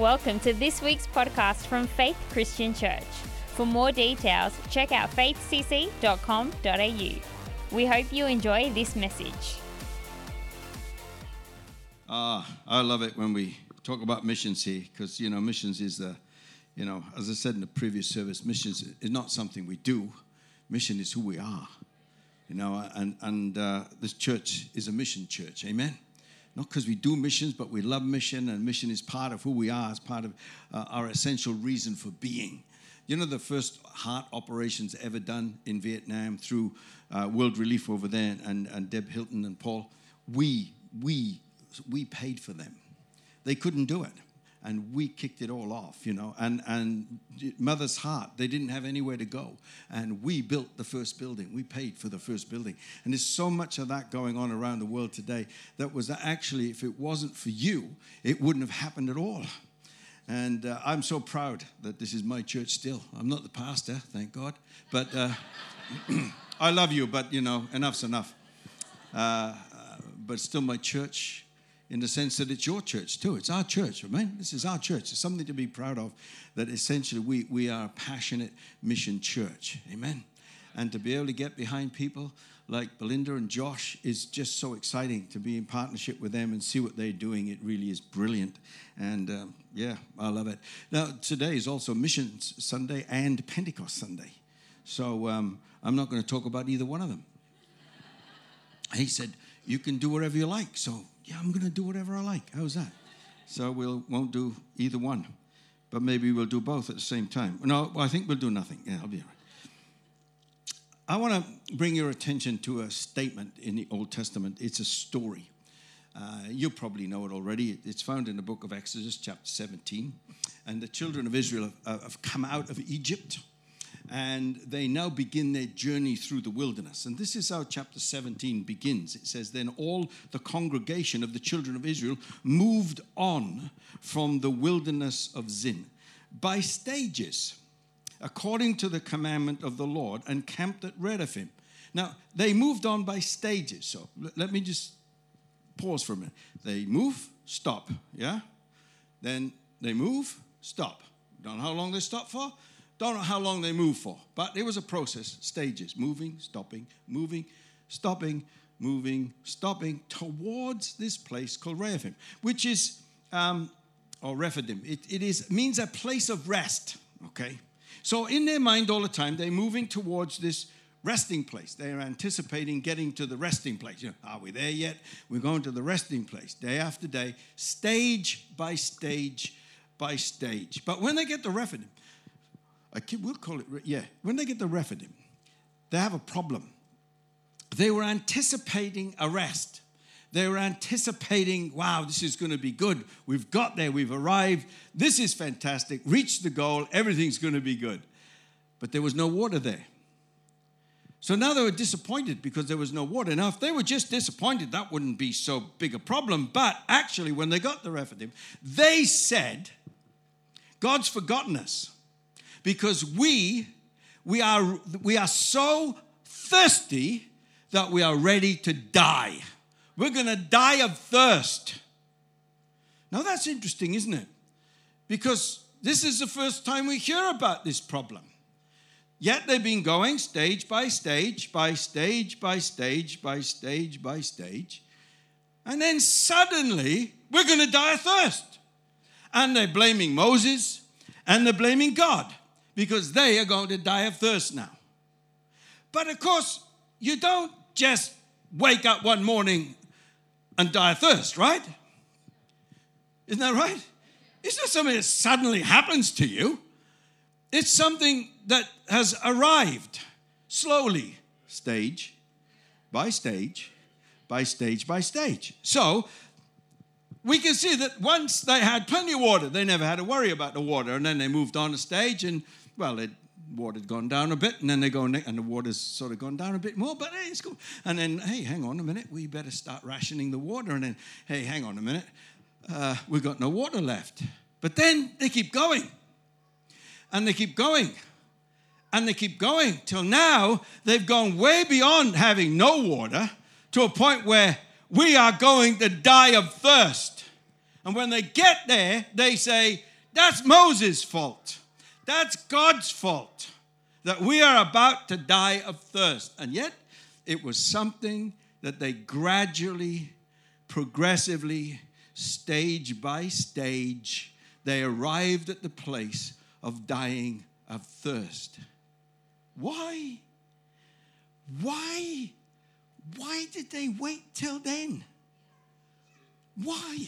Welcome to this week's podcast from Faith Christian Church. For more details, check out faithcc.com.au. We hope you enjoy this message. Ah, I love it when we talk about missions here because, you know, missions is the, you know, as I said in the previous service, missions is not something we do. Mission is who we are, you know, and, and uh, this church is a mission church. Amen. Not because we do missions, but we love mission, and mission is part of who we are, as part of uh, our essential reason for being. You know, the first heart operations ever done in Vietnam through uh, World Relief over there, and, and Deb Hilton and Paul, we, we we paid for them. They couldn't do it. And we kicked it all off, you know. And, and Mother's Heart, they didn't have anywhere to go. And we built the first building. We paid for the first building. And there's so much of that going on around the world today that was actually, if it wasn't for you, it wouldn't have happened at all. And uh, I'm so proud that this is my church still. I'm not the pastor, thank God. But uh, I love you, but, you know, enough's enough. Uh, but still my church in the sense that it's your church too. It's our church, amen? This is our church. It's something to be proud of that essentially we, we are a passionate mission church, amen? And to be able to get behind people like Belinda and Josh is just so exciting to be in partnership with them and see what they're doing. It really is brilliant. And um, yeah, I love it. Now, today is also Missions Sunday and Pentecost Sunday. So um, I'm not going to talk about either one of them. He said, You can do whatever you like. So yeah, I'm going to do whatever I like. How's that? So we we'll, won't do either one, but maybe we'll do both at the same time. No, I think we'll do nothing. Yeah, I'll be all right. I want to bring your attention to a statement in the Old Testament. It's a story. Uh, you probably know it already. It's found in the book of Exodus, chapter 17. And the children of Israel have, have come out of Egypt and they now begin their journey through the wilderness. And this is how chapter 17 begins. It says, Then all the congregation of the children of Israel moved on from the wilderness of Zin by stages, according to the commandment of the Lord, and camped at Rephidim. Now, they moved on by stages. So let me just pause for a minute. They move, stop, yeah? Then they move, stop. Don't know how long they stop for? Don't know how long they moved for, but it was a process, stages, moving, stopping, moving, stopping, moving, stopping towards this place called Rephidim, which is, um, or Rephidim, it, it is, means a place of rest, okay? So in their mind all the time, they're moving towards this resting place. They are anticipating getting to the resting place. You know, are we there yet? We're going to the resting place day after day, stage by stage by stage. But when they get to Rephidim, We'll call it, yeah. When they get the Rephidim, they have a problem. They were anticipating a rest. They were anticipating, wow, this is going to be good. We've got there, we've arrived. This is fantastic. Reached the goal, everything's going to be good. But there was no water there. So now they were disappointed because there was no water. Now, if they were just disappointed, that wouldn't be so big a problem. But actually, when they got the Rephidim, they said, God's forgotten us because we we are we are so thirsty that we are ready to die. We're going to die of thirst. Now that's interesting, isn't it? Because this is the first time we hear about this problem. Yet they've been going stage by stage, by stage, by stage, by stage, by stage. And then suddenly, we're going to die of thirst. And they're blaming Moses and they're blaming God because they are going to die of thirst now. But of course, you don't just wake up one morning and die of thirst, right? Isn't that right? It's not something that suddenly happens to you. It's something that has arrived slowly, stage by stage, by stage by stage. So we can see that once they had plenty of water, they never had to worry about the water. And then they moved on a stage and well, the water had gone down a bit, and then they go, and the water's sort of gone down a bit more, but hey, it's cool. And then, hey, hang on a minute, we better start rationing the water. And then, hey, hang on a minute, uh, we've got no water left. But then they keep going, and they keep going, and they keep going till now they've gone way beyond having no water to a point where we are going to die of thirst. And when they get there, they say, That's Moses' fault. That's God's fault that we are about to die of thirst. And yet, it was something that they gradually, progressively, stage by stage, they arrived at the place of dying of thirst. Why? Why? Why did they wait till then? Why?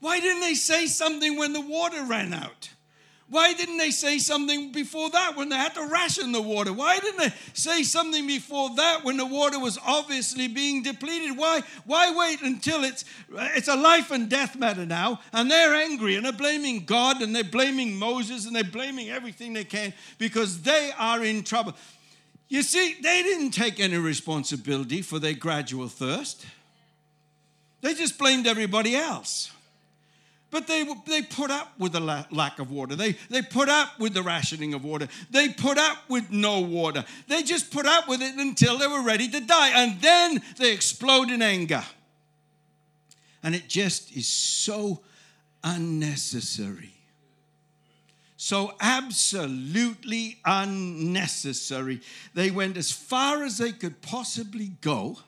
Why didn't they say something when the water ran out? Why didn't they say something before that when they had to ration the water? Why didn't they say something before that when the water was obviously being depleted? Why, why wait until it's, it's a life and death matter now and they're angry and they're blaming God and they're blaming Moses and they're blaming everything they can because they are in trouble? You see, they didn't take any responsibility for their gradual thirst, they just blamed everybody else. But they, they put up with the lack of water. They, they put up with the rationing of water. They put up with no water. They just put up with it until they were ready to die. And then they explode in anger. And it just is so unnecessary. So absolutely unnecessary. They went as far as they could possibly go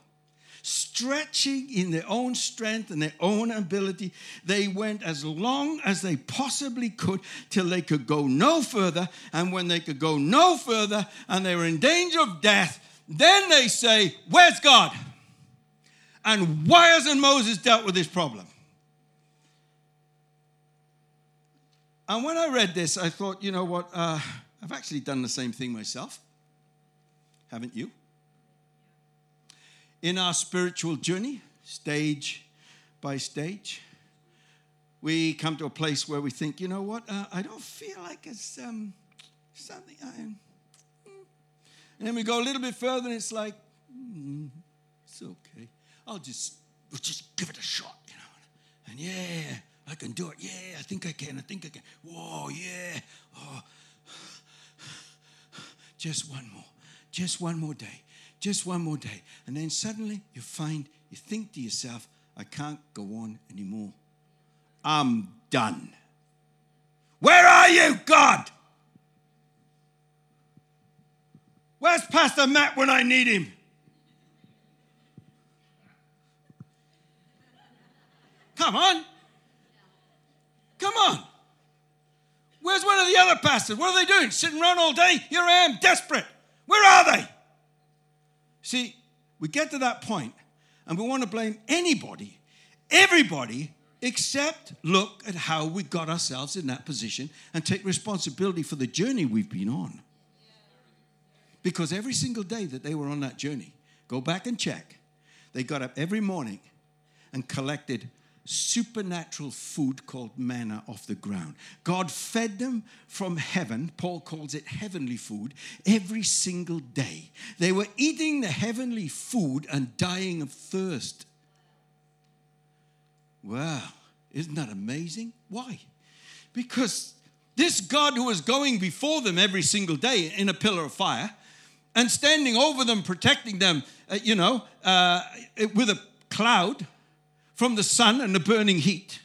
stretching in their own strength and their own ability. They went as long as they possibly could till they could go no further. And when they could go no further and they were in danger of death, then they say, Where's God? And why hasn't Moses dealt with this problem? And when I read this, I thought, you know what? Uh, I've actually done the same thing myself. Haven't you? In our spiritual journey, stage by stage, we come to a place where we think, you know what, uh, I don't feel like it's um, something I am. And then we go a little bit further and it's like, mm, it's okay. I'll just, we'll just give it a shot, you know. And yeah, I can do it. Yeah, I think I can. I think I can. Whoa, yeah. Oh. Just one more. Just one more day just one more day. And then suddenly you find, you think to yourself, I can't go on anymore. I'm done. Where are you, God? Where's Pastor Matt when I need him? Come on. Come on. Where's one of the other pastors? What are they doing? Sitting around all day? Here I am, desperate. Where are they? See, we get to that point and we want to blame anybody, everybody, except look at how we got ourselves in that position and take responsibility for the journey we've been on. Because every single day that they were on that journey, go back and check, they got up every morning and collected supernatural food called manna off the ground. God fed them from heaven. Paul calls it heavenly food every single day. They were eating the heavenly food and dying of thirst. Wow, isn't that amazing? Why? Because this God who was going before them every single day in a pillar of fire and standing over them, protecting them, uh, you know, uh, with a cloud from the sun and the burning heat.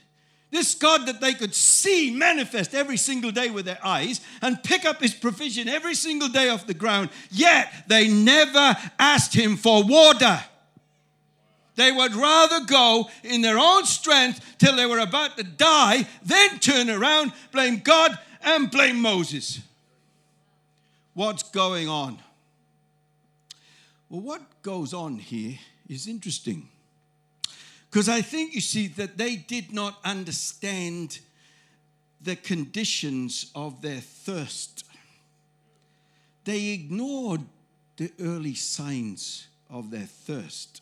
This God that they could see manifest every single day with their eyes and pick up his provision every single day off the ground, yet they never asked him for water. They would rather go in their own strength till they were about to die, then turn around, blame God, and blame Moses. What's going on? Well, what goes on here is interesting. Because I think you see that they did not understand the conditions of their thirst. They ignored the early signs of their thirst.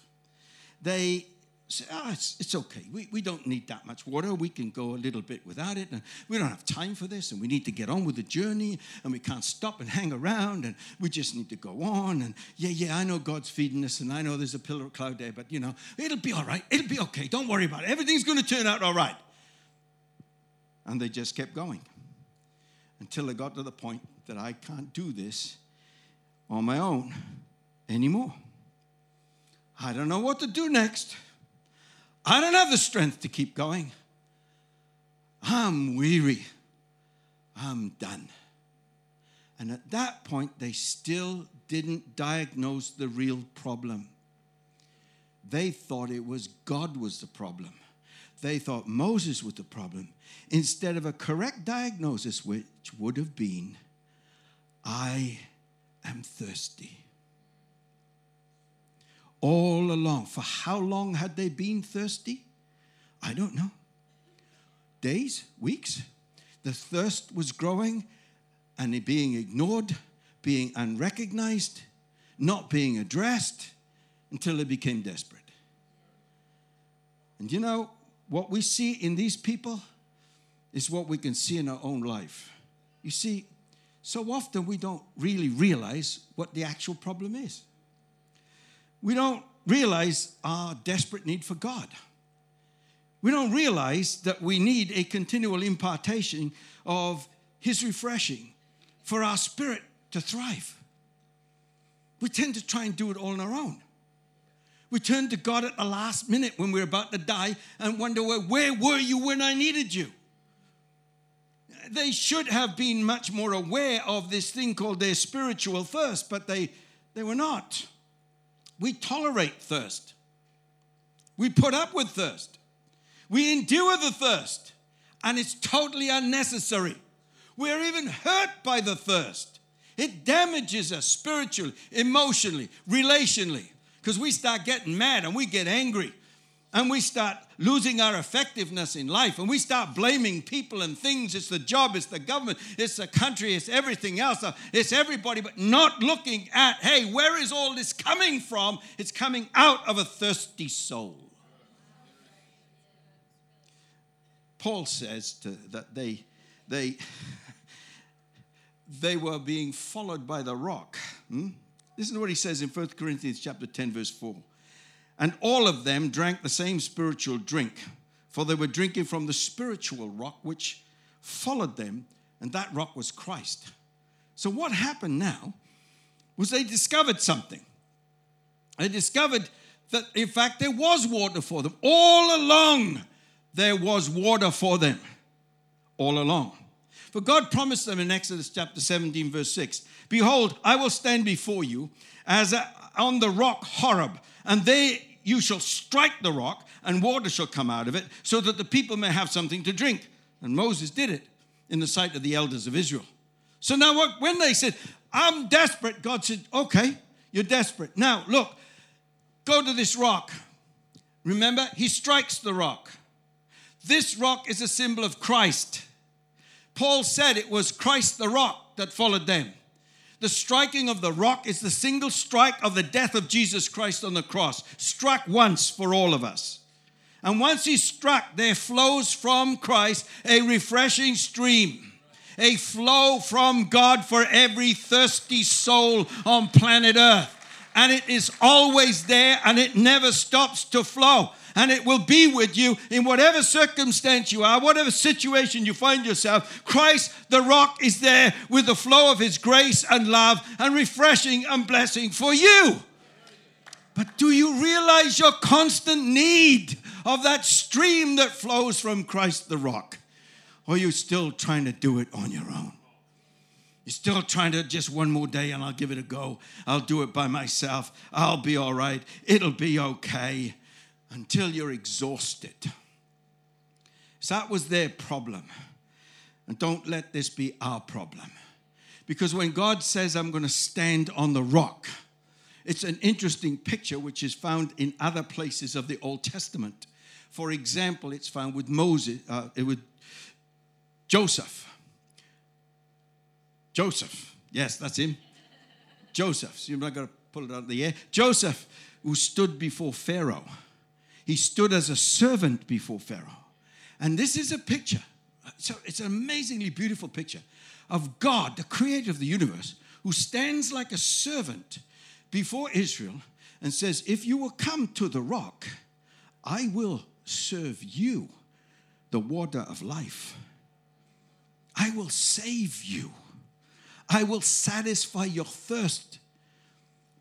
They say, oh, it's, it's okay. We, we don't need that much water. We can go a little bit without it. And we don't have time for this. And we need to get on with the journey. And we can't stop and hang around. And we just need to go on. And yeah, yeah, I know God's feeding us. And I know there's a pillar of cloud there. But, you know, it'll be all right. It'll be okay. Don't worry about it. Everything's going to turn out all right. And they just kept going until they got to the point that I can't do this on my own anymore. I don't know what to do next. I don't have the strength to keep going. I'm weary. I'm done. And at that point, they still didn't diagnose the real problem. They thought it was God was the problem. They thought Moses was the problem instead of a correct diagnosis, which would have been, I am thirsty. All along. For how long had they been thirsty? I don't know. Days, weeks. The thirst was growing and being ignored, being unrecognized, not being addressed until they became desperate. And you know, what we see in these people is what we can see in our own life. You see, so often we don't really realize what the actual problem is. We don't realize our desperate need for God. We don't realize that we need a continual impartation of His refreshing for our spirit to thrive. We tend to try and do it all on our own. We turn to God at the last minute when we're about to die and wonder, well, where were you when I needed you? They should have been much more aware of this thing called their spiritual thirst, but they, they were not. We tolerate thirst. We put up with thirst. We endure the thirst, and it's totally unnecessary. We're even hurt by the thirst. It damages us spiritually, emotionally, relationally, because we start getting mad and we get angry and we start losing our effectiveness in life and we start blaming people and things. It's the job, it's the government, it's the country, it's everything else, it's everybody, but not looking at, hey, where is all this coming from? It's coming out of a thirsty soul. Paul says to, that they, they, they were being followed by the rock. Hmm? To what he says in 1 Corinthians chapter 10, verse 4. And all of them drank the same spiritual drink, for they were drinking from the spiritual rock which followed them, and that rock was Christ. So, what happened now was they discovered something. They discovered that, in fact, there was water for them. All along, there was water for them. All along. For God promised them in Exodus chapter 17, verse 6 Behold, I will stand before you as a, on the rock Horeb, and there you shall strike the rock, and water shall come out of it, so that the people may have something to drink. And Moses did it in the sight of the elders of Israel. So now, when they said, I'm desperate, God said, Okay, you're desperate. Now, look, go to this rock. Remember, he strikes the rock. This rock is a symbol of Christ. Paul said it was Christ the rock that followed them. The striking of the rock is the single strike of the death of Jesus Christ on the cross, struck once for all of us. And once he struck, there flows from Christ a refreshing stream, a flow from God for every thirsty soul on planet Earth. And it is always there and it never stops to flow and it will be with you in whatever circumstance you are, whatever situation you find yourself. Christ, the rock, is there with the flow of his grace and love and refreshing and blessing for you. But do you realize your constant need of that stream that flows from Christ the rock? Or are you still trying to do it on your own? You're still trying to just one more day and I'll give it a go. I'll do it by myself. I'll be all right. It'll be okay until you're exhausted. So that was their problem. And don't let this be our problem. Because when God says, I'm going to stand on the rock, it's an interesting picture which is found in other places of the Old Testament. For example, it's found with Moses, uh, with Joseph. Joseph, yes, that's him. Joseph. So you're not going to pull it out of the air. Joseph, who stood before Pharaoh he stood as a servant before Pharaoh. And this is a picture. So it's an amazingly beautiful picture of God, the creator of the universe, who stands like a servant before Israel and says, If you will come to the rock, I will serve you the water of life. I will save you. I will satisfy your thirst.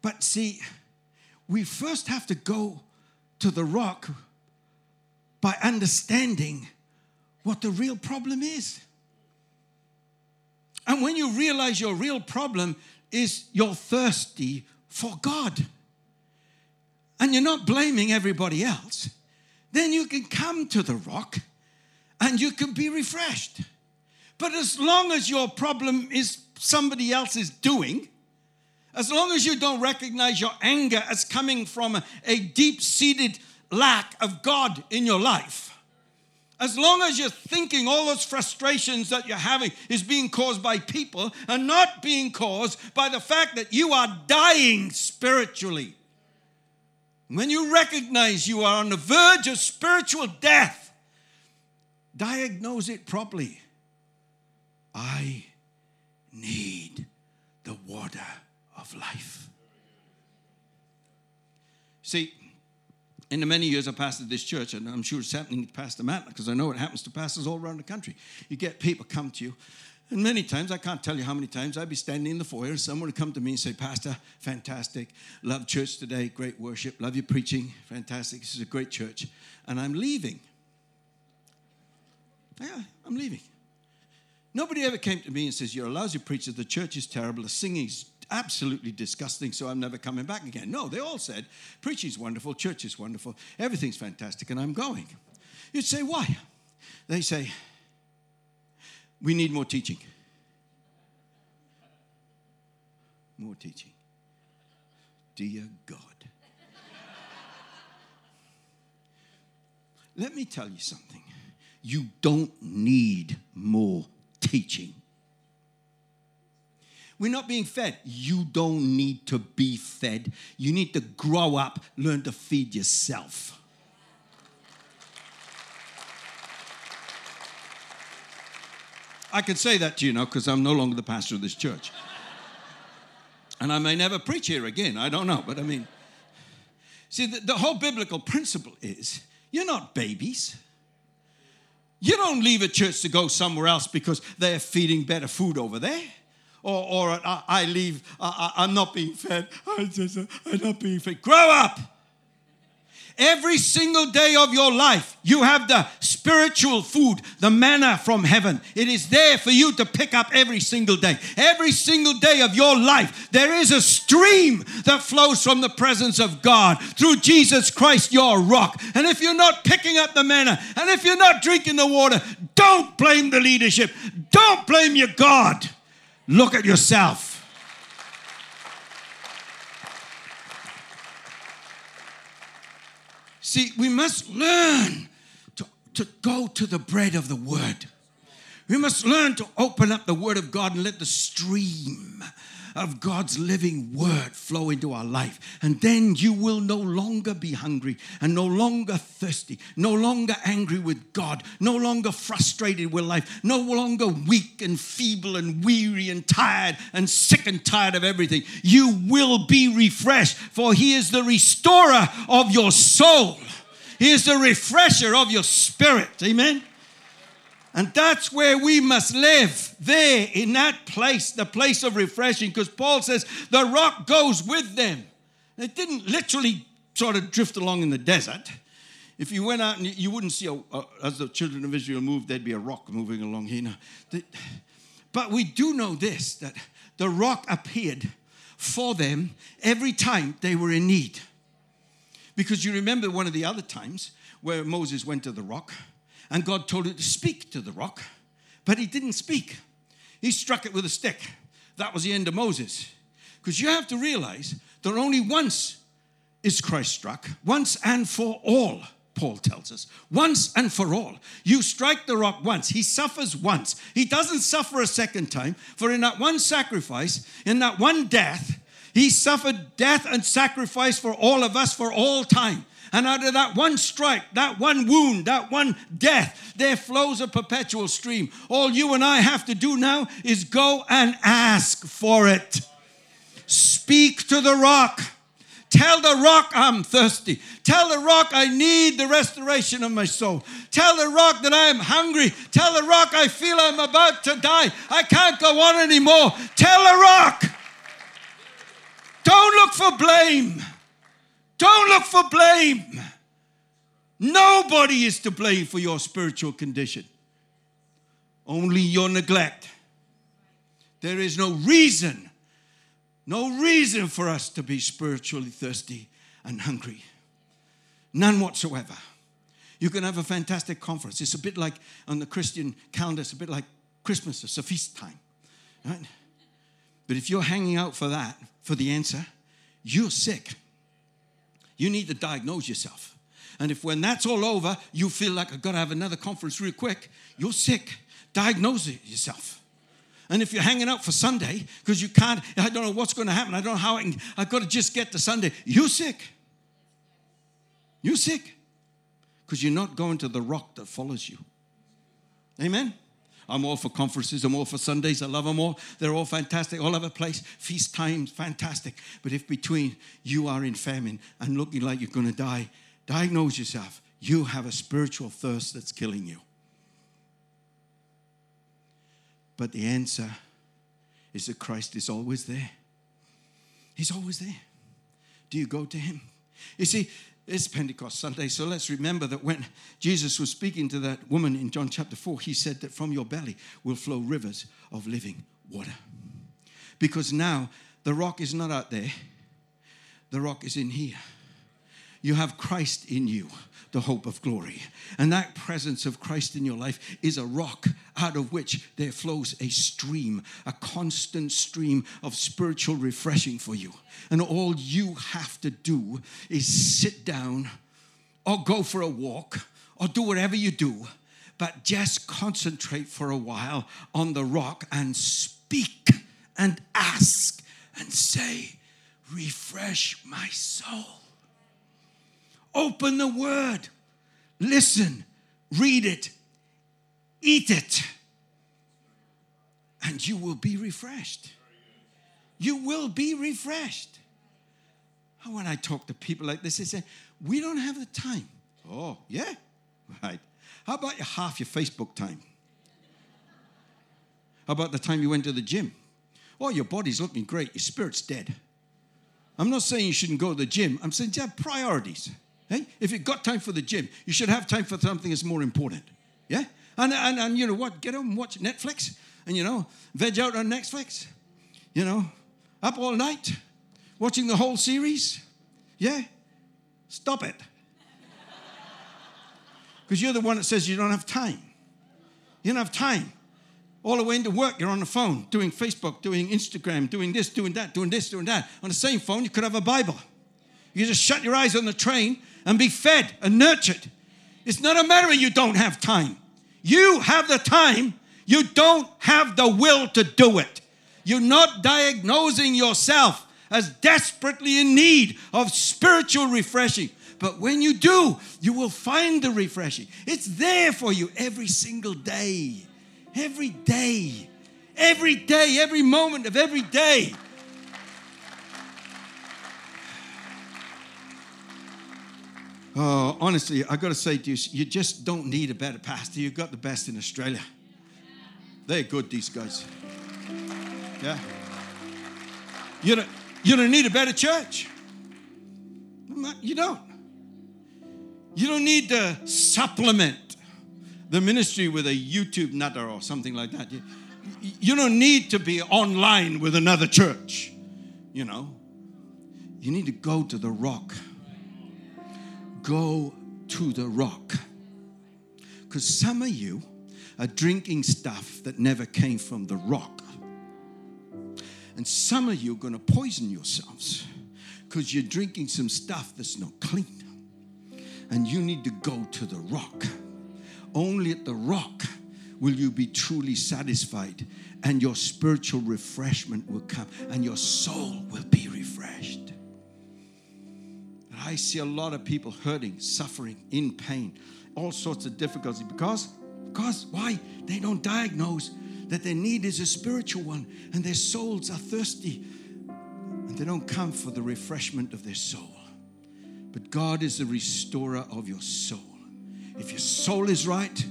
But see, we first have to go to the rock by understanding what the real problem is. And when you realize your real problem is you're thirsty for God and you're not blaming everybody else, then you can come to the rock and you can be refreshed. But as long as your problem is somebody else's doing, as long as you don't recognize your anger as coming from a, deep seated lack of God in your life, as long as you're thinking all those frustrations that you're having is being caused by people and not being caused by the fact that you are dying spiritually. When you recognize you are on the verge of spiritual death, diagnose it properly. I need the water of life. See, in the many years I pastored this church, and I'm sure it's happening to Pastor Matt because I know it happens to pastors all around the country. You get people come to you, and many times, I can't tell you how many times, I'd be standing in the foyer and someone would come to me and say, Pastor, fantastic. Love church today. Great worship. Love your preaching. Fantastic. This is a great church. And I'm leaving. Yeah, I'm leaving. Nobody ever came to me and says, You're a lousy preacher. The church is terrible. The singing's absolutely disgusting, so I'm never coming back again. No, they all said, Preaching's wonderful. Church is wonderful. Everything's fantastic, and I'm going. You'd say, Why? They say, we need more teaching. More teaching. Dear God. Let me tell you something. You don't need more teaching. We're not being fed. You don't need to be fed. You need to grow up, learn to feed yourself. I can say that to you now because I'm no longer the pastor of this church. and I may never preach here again. I don't know. But I mean, see, the, the whole biblical principle is you're not babies. You don't leave a church to go somewhere else because they're feeding better food over there. Or, or I, I leave, I, I'm not being fed. I just, I'm not being fed. Grow up. Every single day of your life, you have the spiritual food, the manna from heaven. It is there for you to pick up every single day. Every single day of your life, there is a stream that flows from the presence of God through Jesus Christ, your rock. And if you're not picking up the manna, and if you're not drinking the water, don't blame the leadership. Don't blame your God. Look at yourself. See, we must learn to, to go to the bread of the word. We must learn to open up the word of God and let the stream of God's living word flow into our life. And then you will no longer be hungry and no longer thirsty, no longer angry with God, no longer frustrated with life, no longer weak and feeble and weary and tired and sick and tired of everything. You will be refreshed, for He is the restorer of your soul. He is the refresher of your spirit. Amen. And that's where we must live, there in that place, the place of refreshing, because Paul says the rock goes with them. It didn't literally sort of drift along in the desert. If you went out and you wouldn't see, a, a, as the children of Israel moved, there'd be a rock moving along here. But we do know this that the rock appeared for them every time they were in need. Because you remember one of the other times where Moses went to the rock and God told him to speak to the rock, but he didn't speak. He struck it with a stick. That was the end of Moses. Because you have to realize that only once is Christ struck, once and for all. Paul tells us. Once and for all. You strike the rock once. He suffers once. He doesn't suffer a second time. For in that one sacrifice, in that one death, he suffered death and sacrifice for all of us for all time. And out of that one strike, that one wound, that one death, there flows a perpetual stream. All you and I have to do now is go and ask for it. Speak to the rock. Tell the rock I'm thirsty. Tell the rock I need the restoration of my soul. Tell the rock that I am hungry. Tell the rock I feel I'm about to die. I can't go on anymore. Tell the rock. Don't look for blame. Don't look for blame. Nobody is to blame for your spiritual condition, only your neglect. There is no reason, no reason for us to be spiritually thirsty and hungry. None whatsoever. You can have a fantastic conference. It's a bit like on the Christian calendar, it's a bit like Christmas, it's a feast time. Right? But if you're hanging out for that, for the answer, you're sick. You need to diagnose yourself. And if when that's all over, you feel like I've got to have another conference real quick, you're sick. Diagnose it yourself. And if you're hanging out for Sunday because you can't, I don't know what's going to happen. I don't know how I can, I've got to just get to Sunday. You're sick. You're sick because you're not going to the rock that follows you. Amen. I'm all for conferences. I'm all for Sundays. I love them all. They're all fantastic, all over the place. Feast times, fantastic. But if between you are in famine and looking like you're going to die, diagnose yourself. You have a spiritual thirst that's killing you. But the answer is that Christ is always there. He's always there. Do you go to Him? You see, it's Pentecost Sunday, so let's remember that when Jesus was speaking to that woman in John chapter 4, he said that from your belly will flow rivers of living water. Because now the rock is not out there, the rock is in here. You have Christ in you the hope of glory. And that presence of Christ in your life is a rock out of which there flows a stream, a constant stream of spiritual refreshing for you. And all you have to do is sit down or go for a walk or do whatever you do, but just concentrate for a while on the rock and speak and ask and say, Refresh my soul. Open the word, listen, read it, eat it, and you will be refreshed. You will be refreshed. When I talk to people like this, they say, We don't have the time. Oh, yeah? Right. How about half your Facebook time? How about the time you went to the gym? Oh, your body's looking great, your spirit's dead. I'm not saying you shouldn't go to the gym. I'm saying you have priorities. Hey, if you've got time for the gym, you should have time for something that's more important. Yeah? And, and, and you know what? Get home and watch Netflix and, you know, veg out on Netflix. You know, up all night watching the whole series. Yeah? Stop it. Because you're the one that says you don't have time. You don't have time. All the way into work, you're on the phone doing Facebook, doing Instagram, doing this, doing that, doing this, doing that. On the same phone, you could have a Bible. You just shut your eyes on the train and be fed and nurtured. It's not a matter of you don't have time. You have the time, you don't have the will to do it. You're not diagnosing yourself as desperately in need of spiritual refreshing. But when you do, you will find the refreshing. It's there for you every single day. Every day. Every day, every moment of every day. Oh, honestly, I got to say to you, you just don't need a better pastor. You've got the best in Australia. They're good, these guys. Yeah. You don't, you don't need a better church. You don't. You don't need to supplement the ministry with a YouTube nutter or something like that. You, you don't need to be online with another church. You know, you need to go to the rock go to the rock. Because some of you are drinking stuff that never came from the rock. And some of you are going to poison yourselves because you're drinking some stuff that's not clean. And you need to go to the rock. Only at the rock will you be truly satisfied, and your spiritual refreshment will come, and your soul will be refreshed. I see a lot of people hurting, suffering, in pain, all sorts of difficulty because, because why? They don't diagnose that their need is a spiritual one and their souls are thirsty and they don't come for the refreshment of their soul. But God is the restorer of your soul. If your soul is right,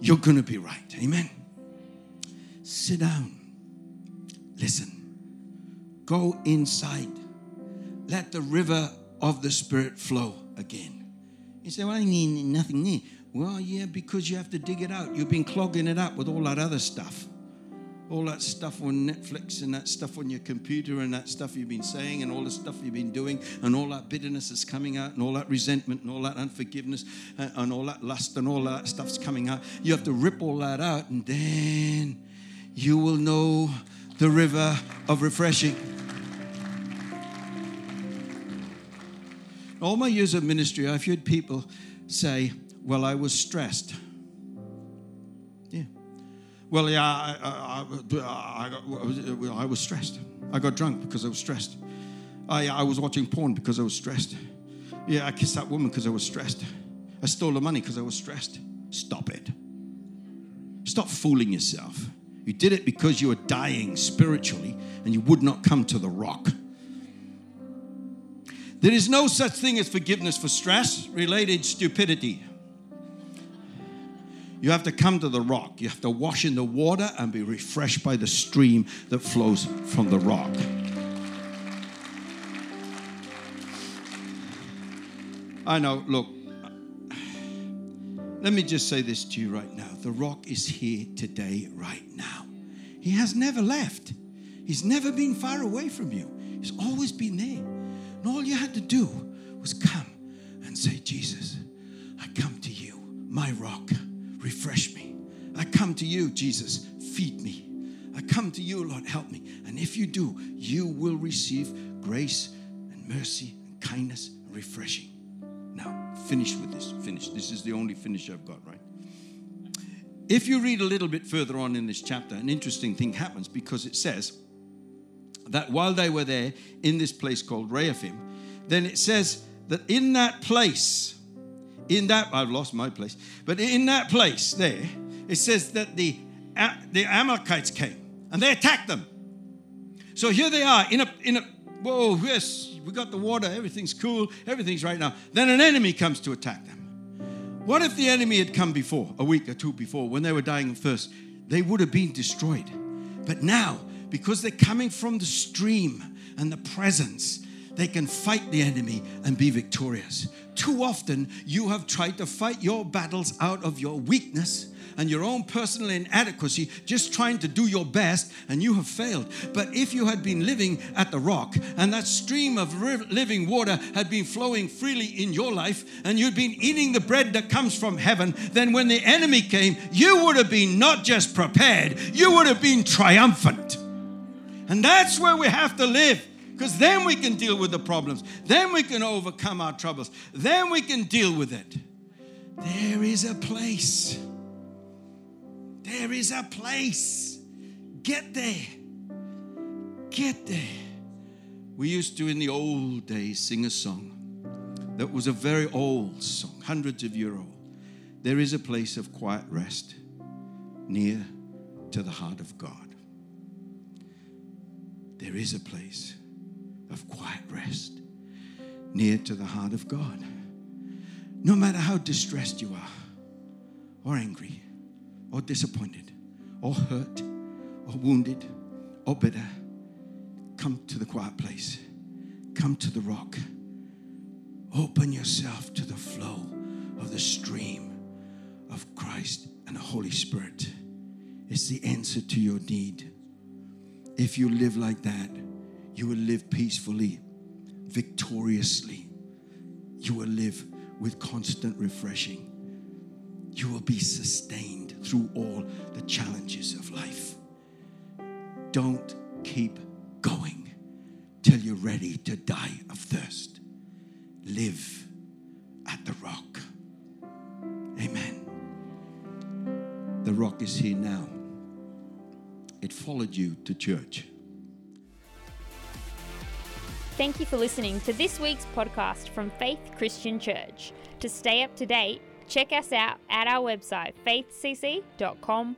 you're going to be right. Amen. Sit down. Listen. Go inside. Let the river of the Spirit flow again. You say, Well, I need nothing new. Well, yeah, because you have to dig it out. You've been clogging it up with all that other stuff. all that stuff on Netflix and that stuff on your computer and that stuff you've been saying and all the stuff you've been doing and all that bitterness is coming out and all that resentment and all that unforgiveness and, and all that lust and all that stuff's coming out. You have to rip all that out and then you will know the river of refreshing. All my years of ministry, I've heard people say, Well, I was stressed. Yeah. Well, yeah, I, I, I, I was stressed. I got drunk because I was stressed. I, I was watching porn because I was stressed. Yeah, I kissed that woman because I was stressed. I stole the money because I was stressed. Stop it. Stop fooling yourself. You did it because you were dying spiritually and you would not come to the rock. There is no such thing as forgiveness for stress related stupidity. You have to come to the rock. You have to wash in the water and be refreshed by the stream that flows from the rock. I know, look, let me just say this to you right now. The rock is here today, right now. He has never left, He's never been far away from you, He's always been there. And all you had to do was come and say, Jesus, I come to you, my rock, refresh me. I come to you, Jesus, feed me. I come to you, Lord, help me. And if you do, you will receive grace and mercy and kindness and refreshing. Now, finish with this. Finish. This is the only finish I've got, right? If you read a little bit further on in this chapter, an interesting thing happens because it says, that while they were there in this place called Rephaim, then it says that in that place, in that, I've lost my place, but in that place there, it says that the, the Amalekites came and they attacked them. So here they are in a, in a, whoa, yes, we got the water, everything's cool, everything's right now. Then an enemy comes to attack them. What if the enemy had come before, a week or two before, when they were dying first? They would have been destroyed. But now because they're coming from the stream and the presence, they can fight the enemy and be victorious. Too often, you have tried to fight your battles out of your weakness and your own personal inadequacy, just trying to do your best, and you have failed. But if you had been living at the rock and that stream of living water had been flowing freely in your life, and you'd been eating the bread that comes from heaven, then when the enemy came, you would have been not just prepared, you would have been triumphant. And that's where we have to live because then we can deal with the problems. Then we can overcome our troubles. Then we can deal with it. There is a place. There is a place. Get there. Get there. We used to, in the old days, sing a song that was a very old song, hundreds of year old. There is a place of quiet rest near to the heart of God there is a place of quiet rest near to the heart of God. No matter how distressed you are, or angry, or disappointed, or hurt, or wounded, or bitter, come to the quiet place. Come to the rock. Open yourself to the flow of the stream of Christ and the Holy Spirit. It's the answer to your need. If you live like that, you will live peacefully, victoriously. You will live with constant refreshing. You will be sustained through all the challenges of life. Don't keep going till you're ready to die of thirst. Live at the rock. Amen. The rock is here now it followed you to church. Thank you for listening to this week's podcast from Faith Christian Church. To stay up to date, check us out at our website faithcc.com.au.